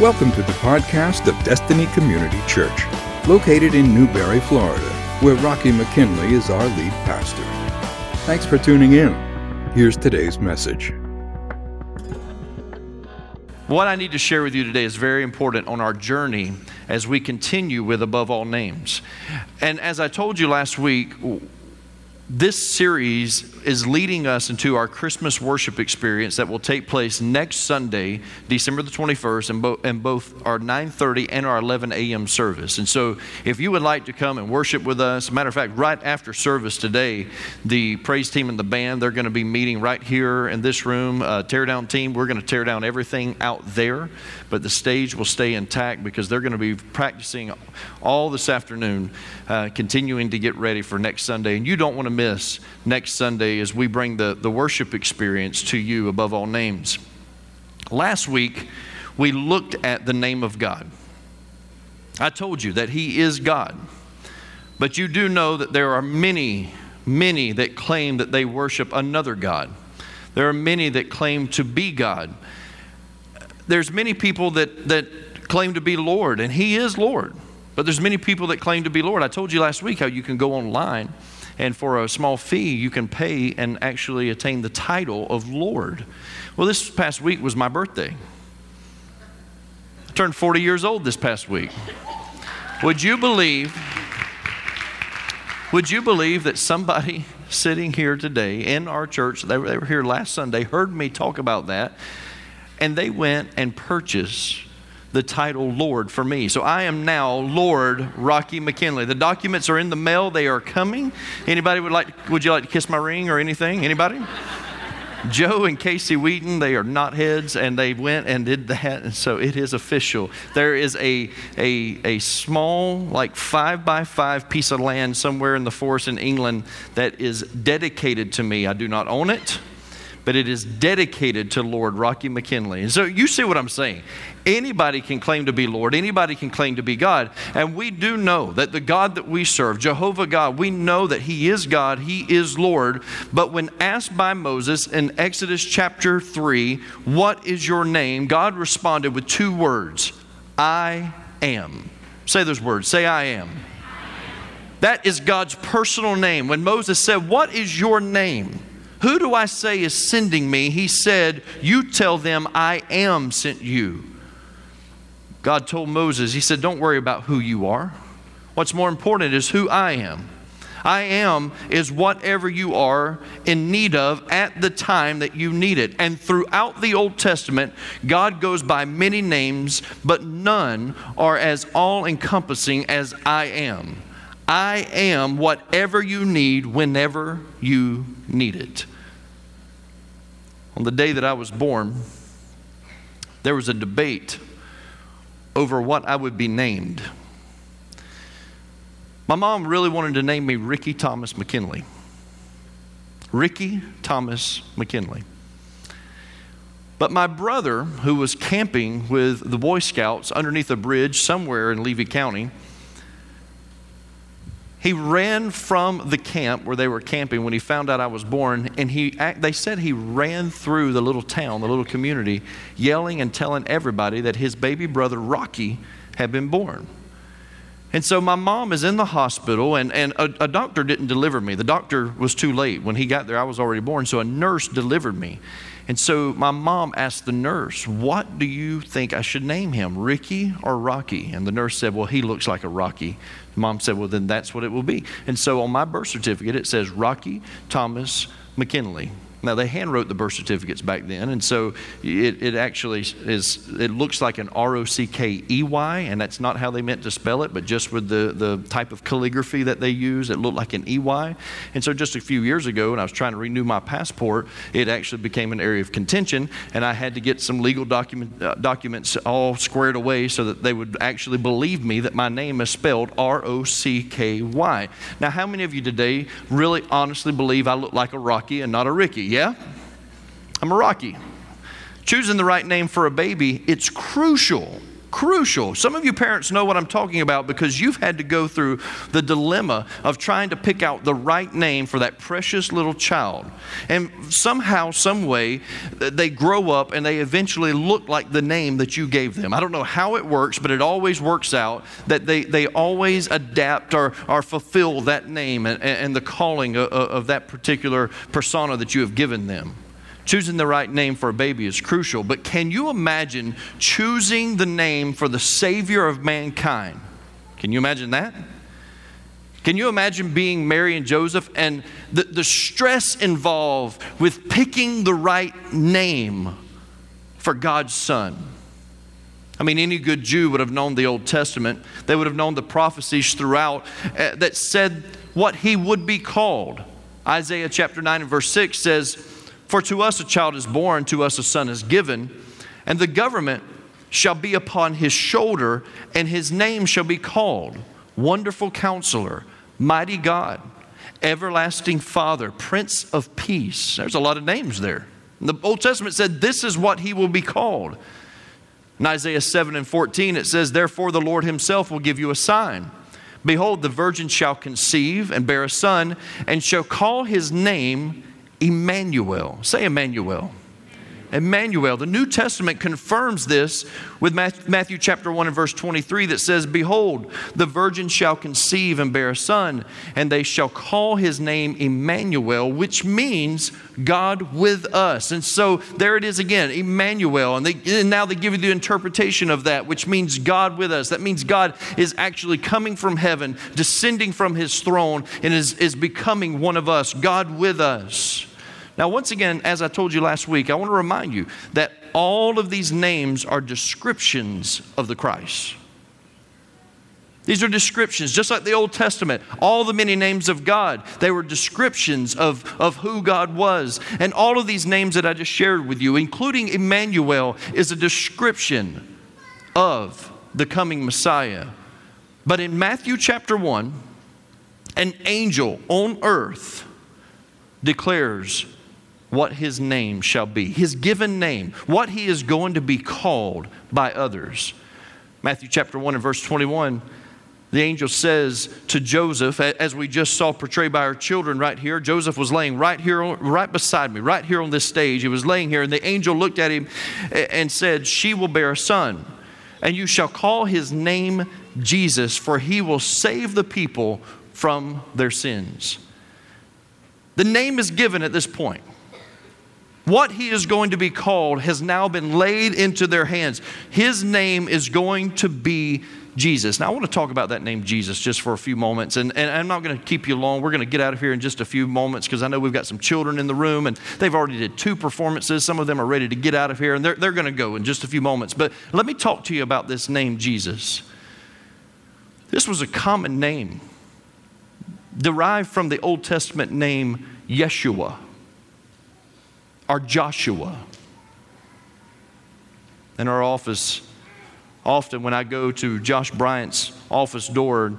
Welcome to the podcast of Destiny Community Church, located in Newberry, Florida, where Rocky McKinley is our lead pastor. Thanks for tuning in. Here's today's message. What I need to share with you today is very important on our journey as we continue with Above All Names. And as I told you last week, this series is leading us into our Christmas worship experience that will take place next Sunday, December the 21st, in, bo- and both our 9:30 and our 11 a.m. service. And so, if you would like to come and worship with us, matter of fact, right after service today, the praise team and the band they're going to be meeting right here in this room. Uh, tear down team, we're going to tear down everything out there, but the stage will stay intact because they're going to be practicing all this afternoon, uh, continuing to get ready for next Sunday. And you don't want to miss next Sunday as we bring the, the worship experience to you above all names. Last week, we looked at the name of God. I told you that He is God. But you do know that there are many, many that claim that they worship another God. There are many that claim to be God. There's many people that, that claim to be Lord, and He is Lord. But there's many people that claim to be Lord. I told you last week how you can go online and for a small fee, you can pay and actually attain the title of Lord. Well, this past week was my birthday. I turned 40 years old this past week. Would you believe? Would you believe that somebody sitting here today in our church, they were, they were here last Sunday, heard me talk about that, and they went and purchased the title Lord for me. So I am now Lord Rocky McKinley. The documents are in the mail. They are coming. Anybody would like would you like to kiss my ring or anything? Anybody? Joe and Casey Wheaton, they are not heads, and they went and did that, and so it is official. There is a, a, a small, like five by five piece of land somewhere in the forest in England that is dedicated to me. I do not own it, but it is dedicated to Lord Rocky McKinley. And so you see what I'm saying. Anybody can claim to be Lord, anybody can claim to be God. And we do know that the God that we serve, Jehovah God, we know that He is God, He is Lord. But when asked by Moses in Exodus chapter 3, What is your name? God responded with two words I am. Say those words. Say, I am. That is God's personal name. When Moses said, What is your name? Who do I say is sending me? He said, You tell them I am sent you. God told Moses, He said, Don't worry about who you are. What's more important is who I am. I am is whatever you are in need of at the time that you need it. And throughout the Old Testament, God goes by many names, but none are as all encompassing as I am. I am whatever you need whenever you need it. On the day that I was born, there was a debate over what I would be named. My mom really wanted to name me Ricky Thomas McKinley. Ricky Thomas McKinley. But my brother, who was camping with the Boy Scouts underneath a bridge somewhere in Levy County, he ran from the camp where they were camping when he found out I was born, and he, they said he ran through the little town, the little community, yelling and telling everybody that his baby brother Rocky had been born. And so my mom is in the hospital, and, and a, a, doctor didn't deliver me. The doctor was too late. When he got there, I was already born, so a nurse delivered me. And so my mom asked the nurse, What do you think I should name him, Ricky or Rocky? And the nurse said, Well, he looks like a Rocky. Mom said, Well, then that's what it will be. And so on my birth certificate, it says Rocky Thomas McKinley. Now, they handwrote the birth certificates back then, and so it, it actually is, it looks like an R O C K E Y, and that's not how they meant to spell it, but just with the, the type of calligraphy that they use, it looked like an E Y. And so just a few years ago, when I was trying to renew my passport, it actually became an area of contention, and I had to get some legal document, uh, documents all squared away so that they would actually believe me that my name is spelled R O C K Y. Now, how many of you today really honestly believe I look like a Rocky and not a Ricky? Yeah? I'm a Rocky. Choosing the right name for a baby, it's crucial, crucial. Some of you parents know what I'm talking about because you've had to go through the dilemma of trying to pick out the right name for that precious little child. And somehow, some way, they grow up and they eventually look like the name that you gave them. I don't know how it works, but it always works out that they, they always adapt or, or fulfill that name and, and the calling of, of that particular persona that you have given them. Choosing the right name for a baby is crucial, but can you imagine choosing the name for the Savior of mankind? Can you imagine that? Can you imagine being Mary and Joseph and the, the stress involved with picking the right name for God's Son? I mean, any good Jew would have known the Old Testament. They would have known the prophecies throughout uh, that said what he would be called. Isaiah chapter 9 and verse 6 says, for to us a child is born, to us a son is given, and the government shall be upon his shoulder, and his name shall be called Wonderful Counselor, Mighty God, Everlasting Father, Prince of Peace. There's a lot of names there. The Old Testament said this is what he will be called. In Isaiah 7 and 14, it says, Therefore the Lord himself will give you a sign. Behold, the virgin shall conceive and bear a son, and shall call his name Emmanuel. Say Emmanuel. Emmanuel. The New Testament confirms this with Matthew chapter 1 and verse 23 that says, Behold, the virgin shall conceive and bear a son, and they shall call his name Emmanuel, which means God with us. And so there it is again, Emmanuel. And, they, and now they give you the interpretation of that, which means God with us. That means God is actually coming from heaven, descending from his throne, and is, is becoming one of us, God with us. Now, once again, as I told you last week, I want to remind you that all of these names are descriptions of the Christ. These are descriptions, just like the Old Testament. All the many names of God, they were descriptions of, of who God was. And all of these names that I just shared with you, including Emmanuel, is a description of the coming Messiah. But in Matthew chapter 1, an angel on earth declares what his name shall be, his given name, what he is going to be called by others. Matthew chapter 1 and verse 21, the angel says to Joseph, as we just saw portrayed by our children right here, Joseph was laying right here, right beside me, right here on this stage. He was laying here, and the angel looked at him and said, She will bear a son, and you shall call his name Jesus, for he will save the people from their sins. The name is given at this point. What he is going to be called has now been laid into their hands. His name is going to be Jesus. Now, I want to talk about that name Jesus just for a few moments, and, and I'm not going to keep you long. We're going to get out of here in just a few moments because I know we've got some children in the room, and they've already did two performances. Some of them are ready to get out of here, and they're, they're going to go in just a few moments. But let me talk to you about this name Jesus. This was a common name derived from the Old Testament name Yeshua are Joshua. In our office, often when I go to Josh Bryant's office door,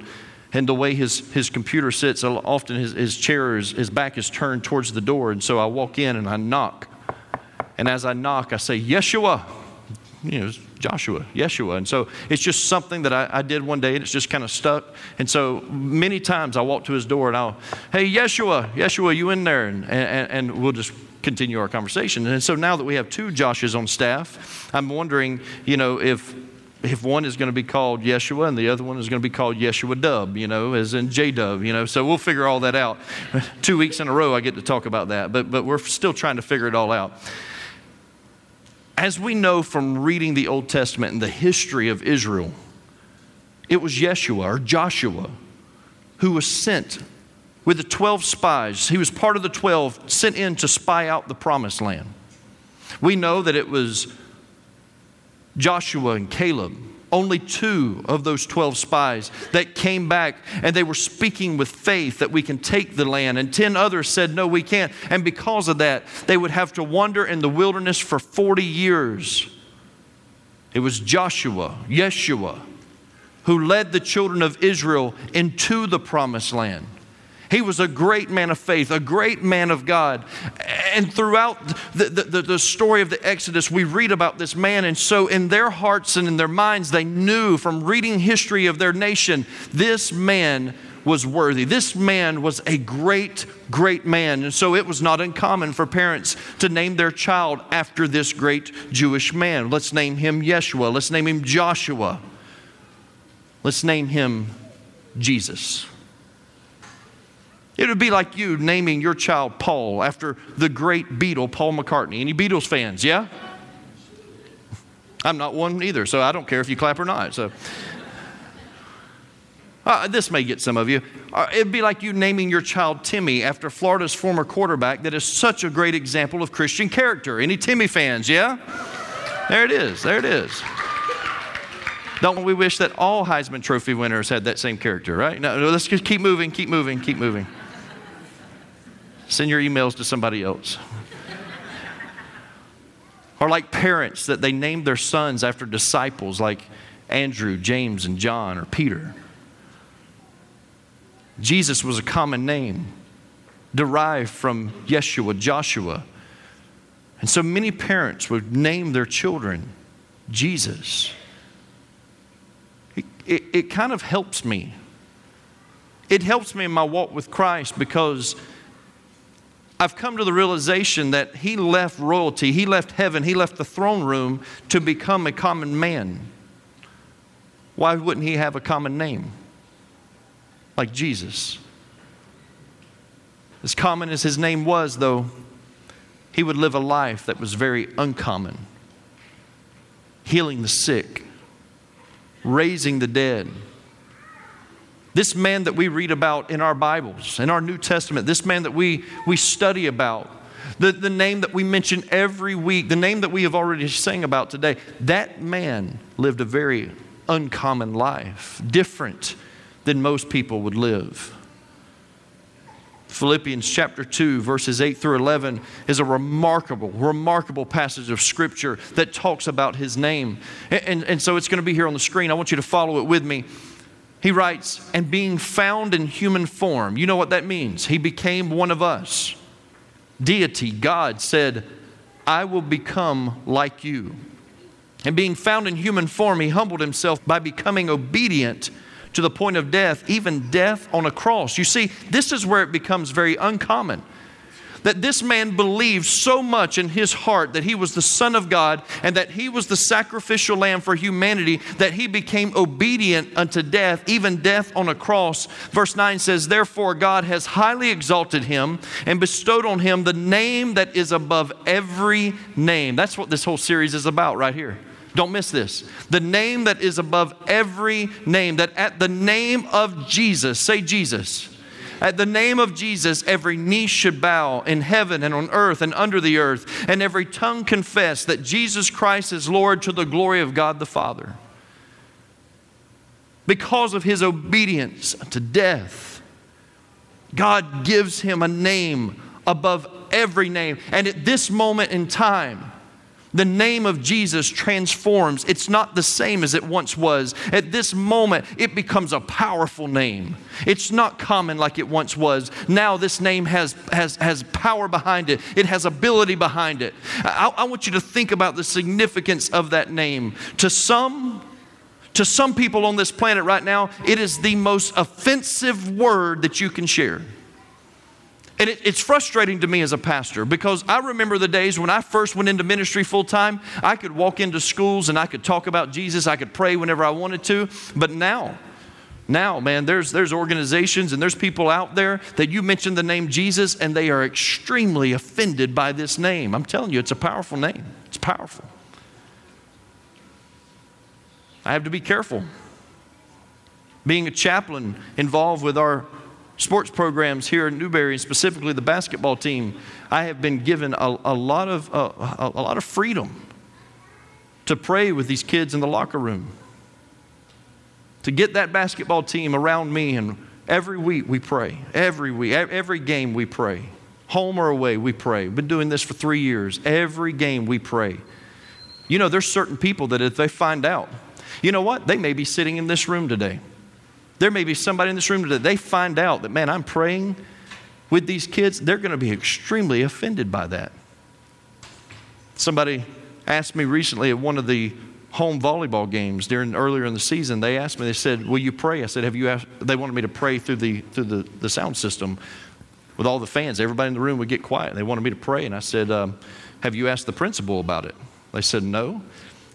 and the way his, his computer sits, often his, his chair, is, his back is turned towards the door. And so I walk in and I knock. And as I knock, I say, Yeshua. You know, Joshua, Yeshua. And so it's just something that I, I did one day and it's just kind of stuck. And so many times I walk to his door and I'll, hey, Yeshua, Yeshua, you in there? And, and, and we'll just continue our conversation. And so now that we have two Joshes on staff, I'm wondering, you know, if if one is going to be called Yeshua and the other one is going to be called Yeshua Dub, you know, as in J Dub, you know. So we'll figure all that out. Two weeks in a row, I get to talk about that, but but we're still trying to figure it all out. As we know from reading the Old Testament and the history of Israel, it was Yeshua or Joshua who was sent with the 12 spies. He was part of the 12 sent in to spy out the promised land. We know that it was Joshua and Caleb, only two of those 12 spies that came back and they were speaking with faith that we can take the land. And 10 others said, No, we can't. And because of that, they would have to wander in the wilderness for 40 years. It was Joshua, Yeshua, who led the children of Israel into the promised land. He was a great man of faith, a great man of God. And throughout the, the, the, story of the Exodus, we read about this man. And so, in their hearts and in their minds, they knew from reading history of their nation, this man was worthy. This man was a great, great man. And so, it was not uncommon for parents to name their child after this great Jewish man. Let's name him Yeshua. Let's name him Joshua. Let's name him Jesus. It would be like you naming your child Paul after the great Beatle, Paul McCartney. Any Beatles fans, yeah? I'm not one either, so I don't care if you clap or not. So, uh, this may get some of you. Uh, it'd be like you naming your child Timmy after Florida's former quarterback that is such a great example of Christian character. Any Timmy fans, yeah? There it is. There it is. Don't we wish that all Heisman Trophy winners had that same character, right? No, no let's just keep moving, keep moving, keep moving. Send your emails to somebody else. or like parents that they named their sons after disciples like Andrew, James, and John, or Peter. Jesus was a common name derived from Yeshua, Joshua. And so many parents would name their children Jesus. It, it, it, kind of helps me. It helps me in my walk with Christ because I've come to the realization that he left royalty, he left heaven, he left the throne room to become a common man. Why wouldn't he have a common name? Like Jesus. As common as his name was, though, he would live a life that was very uncommon healing the sick, raising the dead this man that we read about in our Bibles, in our New Testament, this man that we, we study about, the, the name that we mention every week, the name that we have already sang about today, that man lived a very uncommon life, different than most people would live. Philippians chapter 2, verses 8 through 11, is a remarkable, remarkable passage of scripture that talks about his name. And, and, and so it's going to be here on the screen. I want you to follow it with me. He writes, and being found in human form. You know what that means? He became one of us. Deity, God, said, I will become like you. And being found in human form, he humbled himself by becoming obedient to the point of death, even death on a cross. You see, this is where it becomes very uncommon that this man believed so much in his heart that he was the Son of God and that he was the sacrificial lamb for humanity that he became obedient unto death, even death on a cross. Verse 9 says, Therefore, God has highly exalted him and bestowed on him the name that is above every name. That's what this whole series is about, right here. Don't miss this. The name that is above every name, that at the name of Jesus, say Jesus at the name of Jesus, every knee should bow in heaven and on earth and under the earth, and every tongue confess that Jesus Christ is Lord to the glory of God the Father. Because of his obedience to death, God gives him a name above every name. And at this moment in time, the name of Jesus transforms. It's not the same as it once was. At this moment, it becomes a powerful name. It's not common like it once was. Now, this name has, has, has power behind it, it has ability behind it. I, I want you to think about the significance of that name. To some, to some people on this planet right now, it is the most offensive word that you can share. And it, it's frustrating to me as a pastor because I remember the days when I first went into ministry full time. I could walk into schools and I could talk about Jesus. I could pray whenever I wanted to. But now, now, man, there's, there's organizations and there's people out there that you mention the name Jesus and they are extremely offended by this name. I'm telling you, it's a powerful name. It's powerful. I have to be careful. Being a chaplain involved with our sports programs here in Newberry, and specifically the basketball team, I have been given a, a lot of, uh, a, a lot of freedom to pray with these kids in the locker room. To get that basketball team around me, and every week we pray. Every week, every game we pray. Home or away, we pray. We've been doing this for three years. Every game we pray. You know, there's certain people that if they find out, you know what? They may be sitting in this room today. There may be somebody in this room today, they find out that, man, I'm praying with these kids, they're going to be extremely offended by that. Somebody asked me recently at one of the home volleyball games during earlier in the season, they asked me, they said, Will you pray? I said, Have you asked? They wanted me to pray through the through the, the sound system with all the fans. Everybody in the room would get quiet. They wanted me to pray. And I said, um, Have you asked the principal about it? They said, No.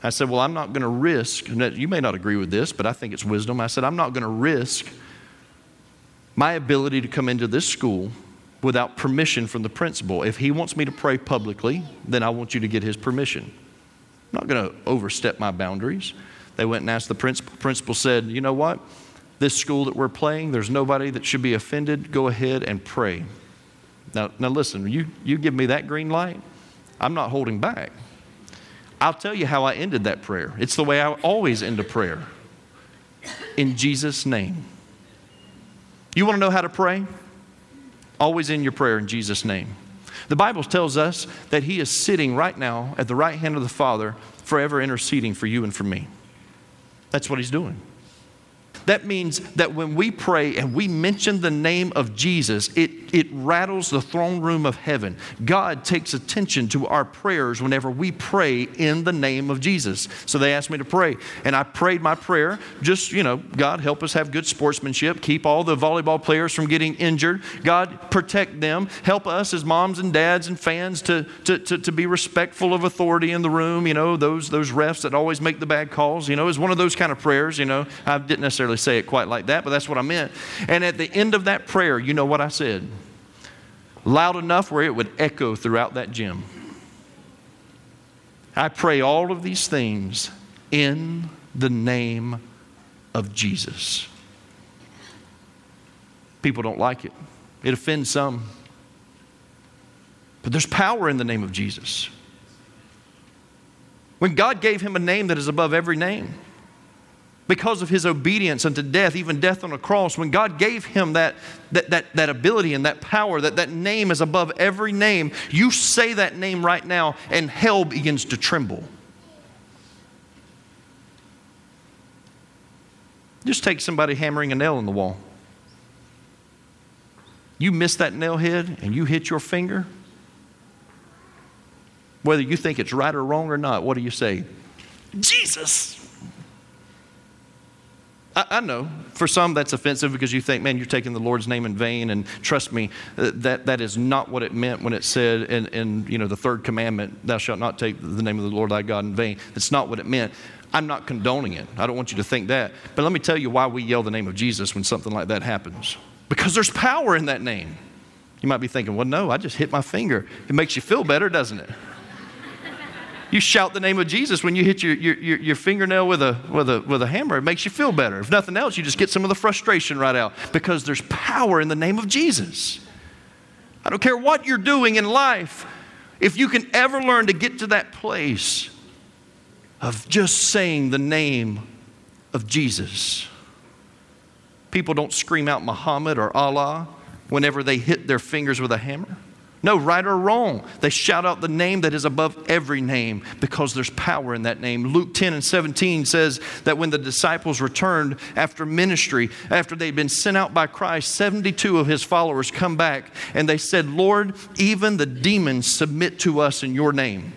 I said, Well, I'm not going to risk, you may not agree with this, but I think it's wisdom. I said, I'm not going to risk my ability to come into this school without permission from the principal. If he wants me to pray publicly, then I want you to get his permission. I'm not going to overstep my boundaries. They went and asked the principal. Principal said, You know what? This school that we're playing, there's nobody that should be offended. Go ahead and pray. Now, now listen, you, you give me that green light, I'm not holding back. I'll tell you how I ended that prayer. It's the way I always end a prayer. In Jesus' name. You want to know how to pray? Always in your prayer in Jesus' name. The Bible tells us that He is sitting right now at the right hand of the Father, forever interceding for you and for me. That's what He's doing. That means that when we pray and we mention the name of Jesus, it, it rattles the throne room of heaven. God takes attention to our prayers whenever we pray in the name of Jesus. So they asked me to pray, and I prayed my prayer. Just, you know, God, help us have good sportsmanship, keep all the volleyball players from getting injured. God, protect them. Help us as moms and dads and fans to, to, to, to be respectful of authority in the room. You know, those, those refs that always make the bad calls. You know, it's one of those kind of prayers. You know, I didn't necessarily necessarily say it quite like that, but that's what I meant. And at the end of that prayer, you know what I said? Loud enough where it would echo throughout that gym. I pray all of these things in the name of Jesus. People don't like it, it offends some. But there's power in the name of Jesus. When God gave him a name that is above every name, because of his obedience unto death, even death on a cross, when God gave him that, that, that, that ability and that power, that that name is above every name, you say that name right now and hell begins to tremble. Just take somebody hammering a nail in the wall. You miss that nail head and you hit your finger. Whether you think it's right or wrong or not, what do you say? Jesus. I, I, know for some that's offensive because you think, man, you're taking the Lord's name in vain. And trust me, uh, that, that is not what it meant when it said in, in you know, the third commandment, thou shalt not take the name of the Lord thy God in vain. That's not what it meant. I'm not condoning it. I don't want you to think that. But let me tell you why we yell the name of Jesus when something like that happens. Because there's power in that name. You might be thinking, well, no, I just hit my finger. It makes you feel better, doesn't it? You shout the name of Jesus when you hit your, your, your, your, fingernail with a, with, a, with a hammer. It makes you feel better. If nothing else, you just get some of the frustration right out because there's power in the name of Jesus. I don't care what you're doing in life, if you can ever learn to get to that place of just saying the name of Jesus. People don't scream out Muhammad or Allah whenever they hit their fingers with a hammer. No, right or wrong. They shout out the name that is above every name because there's power in that name. Luke 10 and 17 says that when the disciples returned after ministry, after they'd been sent out by Christ, 72 of his followers come back and they said, Lord, even the demons submit to us in your name.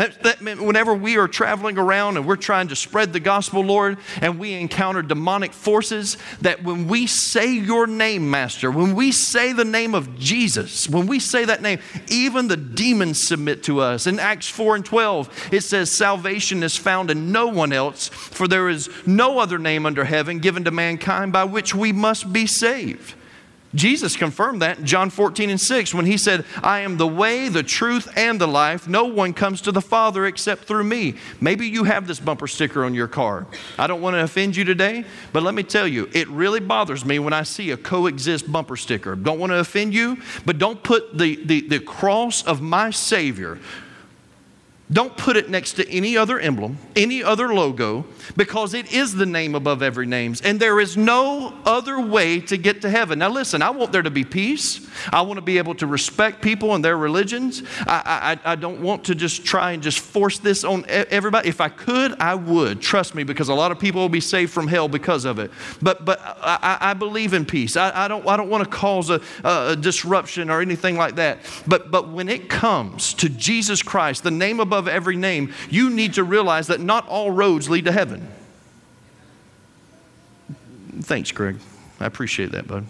That, that whenever we are traveling around and we're trying to spread the gospel, Lord, and we encounter demonic forces, that when we say your name, Master, when we say the name of Jesus, when we say that name, even the demons submit to us. In Acts 4 and 12, it says, Salvation is found in no one else, for there is no other name under heaven given to mankind by which we must be saved. Jesus confirmed that in John 14 and 6 when he said, I am the way, the truth, and the life. No one comes to the Father except through me. Maybe you have this bumper sticker on your car. I don't want to offend you today, but let me tell you, it really bothers me when I see a coexist bumper sticker. Don't want to offend you, but don't put the, the, the cross of my Savior Don't put it next to any other emblem, any other logo, because it is the name above every name. And there is no other way to get to heaven. Now, listen, I want there to be peace. I want to be able to respect people and their religions. I, I, I don't want to just try and just force this on everybody. If I could, I would. Trust me, because a lot of people will be saved from hell because of it. But, but I, I believe in peace. I, I, don't, I don't want to cause a, a disruption or anything like that. But, but when it comes to Jesus Christ, the name above above every name, you need to realize that not all roads lead to heaven. Thanks, Greg. I appreciate that, bud.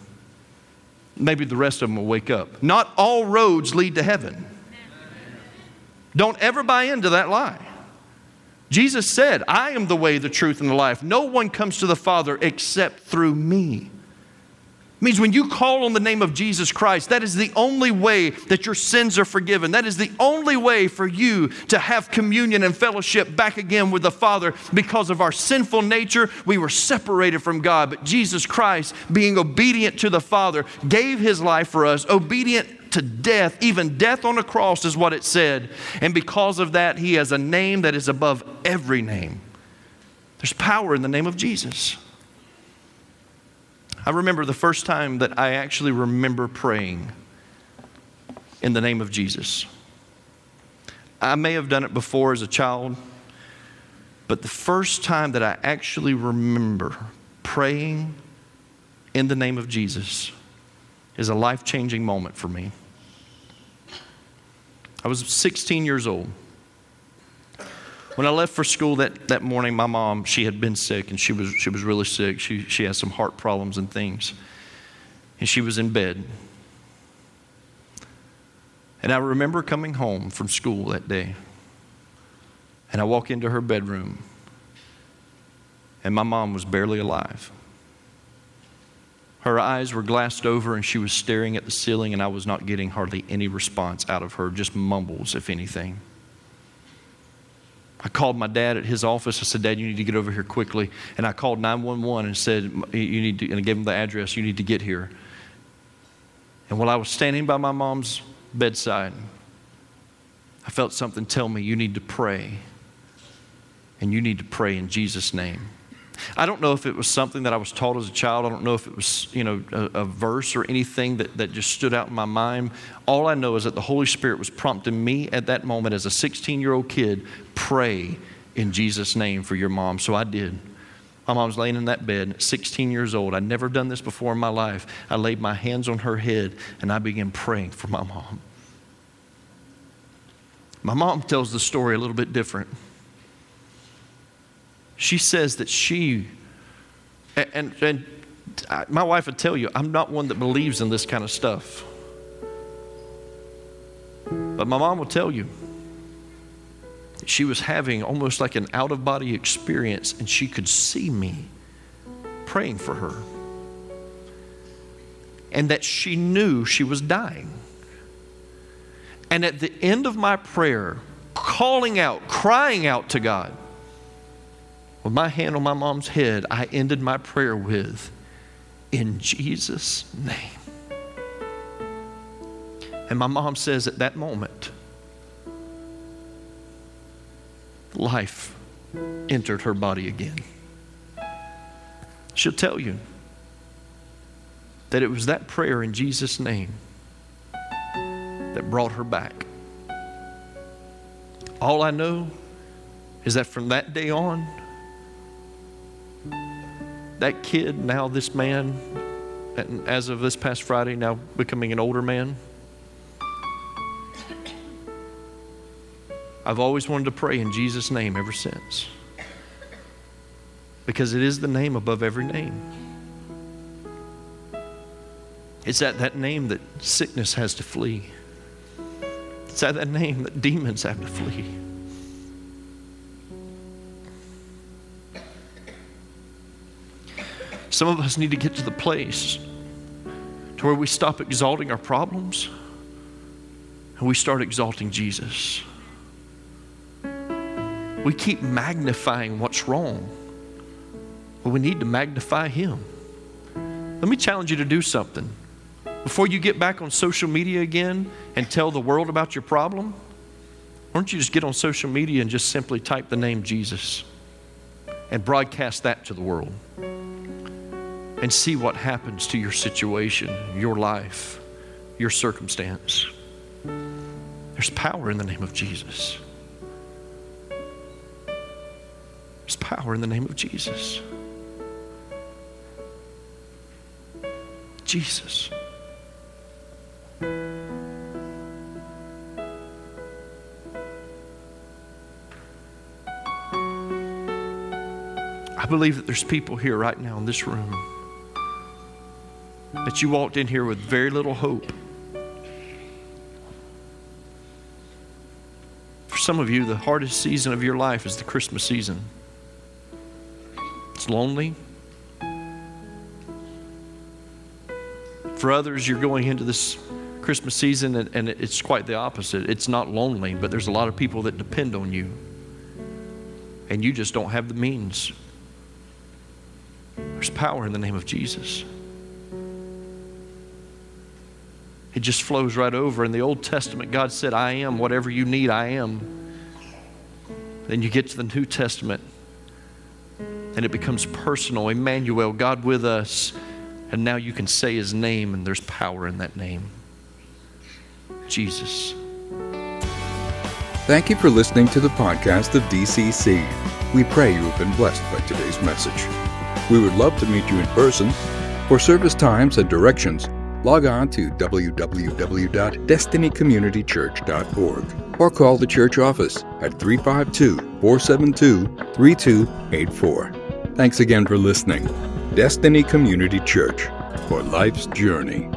Maybe the rest of them will wake up. Not all roads lead to heaven. Don't ever buy into that lie. Jesus said, I am the way, the truth, and the life. No one comes to the Father except through me. It means when you call on the name of Jesus Christ, that is the only way that your sins are forgiven. That is the only way for you to have communion and fellowship back again with the Father. Because of our sinful nature, we were separated from God. But Jesus Christ, being obedient to the Father, gave his life for us, obedient to death, even death on a cross is what it said. And because of that, he has a name that is above every name. There's power in the name of Jesus. I remember the first time that I actually remember praying in the name of Jesus. I may have done it before as a child, but the first time that I actually remember praying in the name of Jesus is a life changing moment for me. I was 16 years old. When I left for school that, that morning, my mom, she had been sick and she was, she was really sick. She, she had some heart problems and things. And she was in bed. And I remember coming home from school that day. And I walk into her bedroom. And my mom was barely alive. Her eyes were glassed over and she was staring at the ceiling, and I was not getting hardly any response out of her, just mumbles, if anything. I called my dad at his office. I said, Dad, you need to get over here quickly. And I called 911 and said, You need to, and I gave him the address, you need to get here. And while I was standing by my mom's bedside, I felt something tell me, You need to pray. And you need to pray in Jesus' name. I don't know if it was something that I was taught as a child. I don't know if it was, you know, a, a, verse or anything that, that just stood out in my mind. All I know is that the Holy Spirit was prompting me at that moment as a 16 year old kid, pray in Jesus' name for your mom. So I did. My mom's laying in that bed, 16 years old. I'd never done this before in my life. I laid my hands on her head and I began praying for my mom. My mom tells the story a little bit different. She says that she, and, and my wife would tell you, I'm not one that believes in this kind of stuff. But my mom will tell you, she was having almost like an out of body experience, and she could see me praying for her. And that she knew she was dying. And at the end of my prayer, calling out, crying out to God, with my hand on my mom's head, I ended my prayer with, In Jesus' name. And my mom says at that moment, life entered her body again. She'll tell you that it was that prayer in Jesus' name that brought her back. All I know is that from that day on, that kid, now this man, as of this past Friday, now becoming an older man, I've always wanted to pray in Jesus' name ever since. Because it is the name above every name. It's at that name that sickness has to flee. It's at that name that demons have to flee. Some of us need to get to the place to where we stop exalting our problems and we start exalting Jesus. We keep magnifying what's wrong, but we need to magnify Him. Let me challenge you to do something. Before you get back on social media again and tell the world about your problem, Why don't you just get on social media and just simply type the name Jesus and broadcast that to the world and see what happens to your situation, your life, your circumstance? There's power in the name of Jesus. There's power in the name of Jesus. Jesus. I believe that there's people here right now in this room that you walked in here with very little hope. For some of you, the hardest season of your life is the Christmas season. It's lonely. For others, you're going into this Christmas season and, and it's quite the opposite. It's not lonely, but there's a lot of people that depend on you. And you just don't have the means. There's power in the name of Jesus. It just flows right over. In the Old Testament, God said, I am whatever you need, I am. Then you get to the New Testament, and it becomes personal. Emmanuel, God with us. And now you can say his name, and there's power in that name Jesus. Thank you for listening to the podcast of DCC. We pray you have been blessed by today's message. We would love to meet you in person. For service times and directions, log on to www.destinycommunitychurch.org or call the church office at 352 472 3284. Thanks again for listening. Destiny Community Church for life's journey.